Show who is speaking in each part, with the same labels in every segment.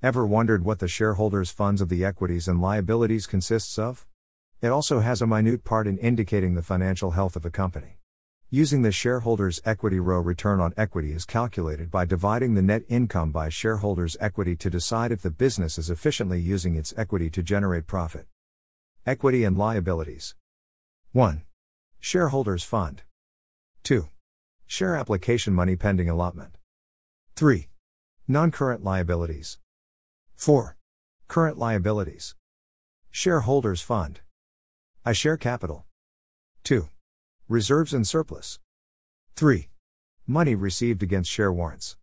Speaker 1: Ever wondered what the shareholders' funds of the equities and liabilities consists of? It also has a minute part in indicating the financial health of a company. Using the shareholders' equity row return on equity is calculated by dividing the net income by shareholders' equity to decide if the business is efficiently using its equity to generate profit. Equity and liabilities 1. Shareholders' fund 2. Share application money pending allotment 3. Non current liabilities 4. Current liabilities Shareholders' fund I share capital 2. Reserves and surplus. 3. Money received against share warrants.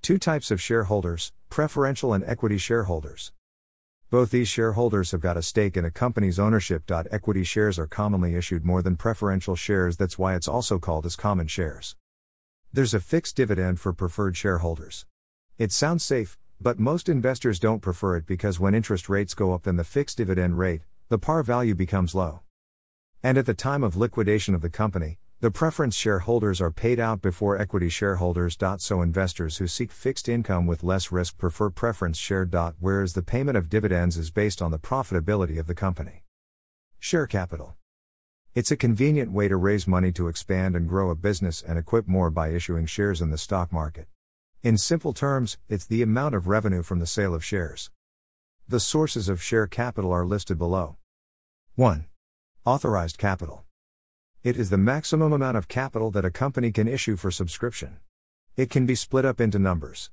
Speaker 1: Two types of shareholders preferential and equity shareholders. Both these shareholders have got a stake in a company's ownership. Equity shares are commonly issued more than preferential shares, that's why it's also called as common shares. There's a fixed dividend for preferred shareholders. It sounds safe, but most investors don't prefer it because when interest rates go up than the fixed dividend rate, the par value becomes low. And at the time of liquidation of the company, the preference shareholders are paid out before equity shareholders. So investors who seek fixed income with less risk prefer preference share. Whereas the payment of dividends is based on the profitability of the company. Share capital. It's a convenient way to raise money to expand and grow a business and equip more by issuing shares in the stock market. In simple terms, it's the amount of revenue from the sale of shares. The sources of share capital are listed below. 1. Authorized capital. It is the maximum amount of capital that a company can issue for subscription. It can be split up into numbers.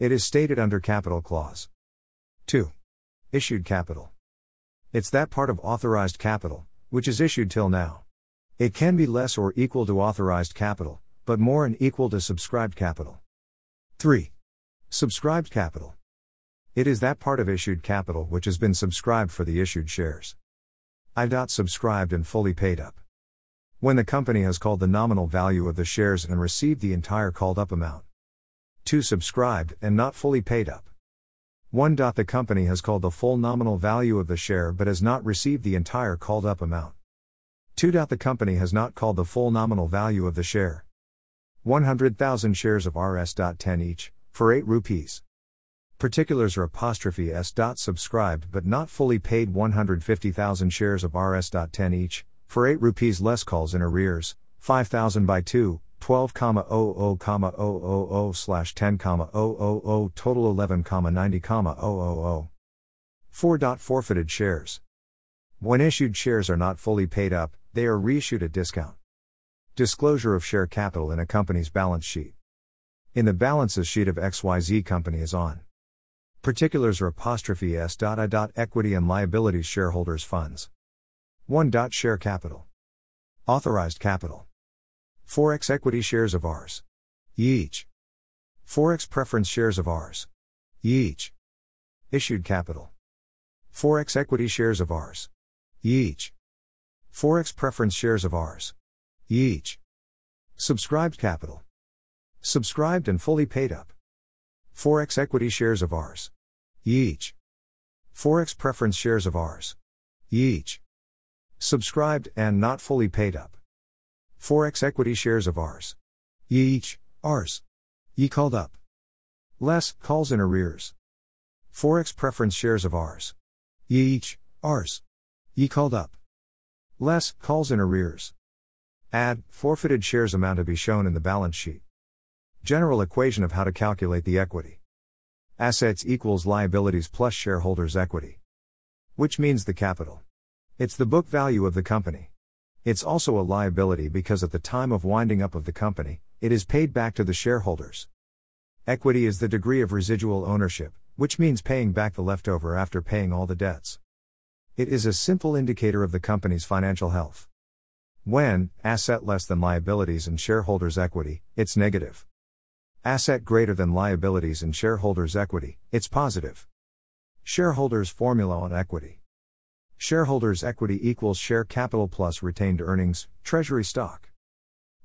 Speaker 1: It is stated under Capital Clause. 2. Issued capital. It's that part of authorized capital, which is issued till now. It can be less or equal to authorized capital, but more and equal to subscribed capital. 3. Subscribed capital. It is that part of issued capital which has been subscribed for the issued shares. I. Subscribed and fully paid up. When the company has called the nominal value of the shares and received the entire called up amount. 2. Subscribed and not fully paid up. 1. The company has called the full nominal value of the share but has not received the entire called up amount. 2. The company has not called the full nominal value of the share. 100,000 shares of RS.10 each, for 8 rupees. Particulars are apostrophe s. Subscribed but not fully paid 150,000 shares of RS.10 each, for 8 rupees less calls in arrears, 5,000 by 2, 12,00,000 slash 10,000 total 11,90,000. 4. Forfeited shares. When issued shares are not fully paid up, they are reissued at discount. Disclosure of share capital in a company's balance sheet. In the balances sheet of XYZ company is on. Particulars are apostrophe s. I. Equity and liabilities shareholders funds. 1. Share capital. Authorized capital. 4x equity shares of ours. Each. 4x preference shares of ours. Each. Issued capital. 4x equity shares of ours. Each. 4x preference shares of ours. Each. Subscribed capital. Subscribed and fully paid up. 4x equity shares of ours. Each. 4x preference shares of ours. Each. Subscribed and not fully paid up. 4x equity shares of ours. Each, ours. Ye called up. Less, calls in arrears. 4x preference shares of ours. Each, ours. Ye called up. Less, calls in arrears. Add, forfeited shares amount to be shown in the balance sheet. General equation of how to calculate the equity. Assets equals liabilities plus shareholders' equity. Which means the capital. It's the book value of the company. It's also a liability because at the time of winding up of the company, it is paid back to the shareholders. Equity is the degree of residual ownership, which means paying back the leftover after paying all the debts. It is a simple indicator of the company's financial health. When asset less than liabilities and shareholders' equity, it's negative. Asset greater than liabilities and shareholders' equity, it's positive. Shareholders' formula on equity. Shareholders' equity equals share capital plus retained earnings, treasury stock.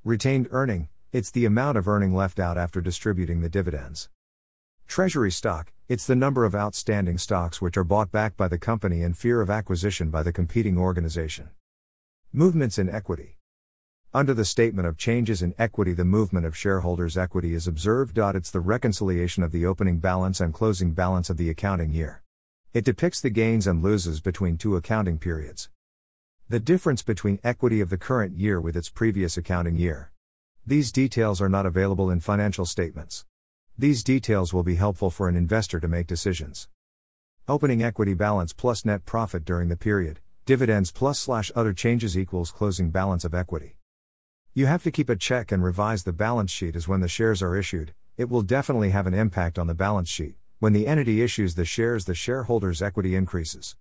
Speaker 1: Retained earning, it's the amount of earning left out after distributing the dividends. Treasury stock, it's the number of outstanding stocks which are bought back by the company in fear of acquisition by the competing organization. Movements in equity. Under the statement of changes in equity, the movement of shareholders' equity is observed. It's the reconciliation of the opening balance and closing balance of the accounting year. It depicts the gains and losses between two accounting periods. The difference between equity of the current year with its previous accounting year. These details are not available in financial statements. These details will be helpful for an investor to make decisions. Opening equity balance plus net profit during the period, dividends plus slash other changes equals closing balance of equity. You have to keep a check and revise the balance sheet as when the shares are issued, it will definitely have an impact on the balance sheet. When the entity issues the shares, the shareholders' equity increases.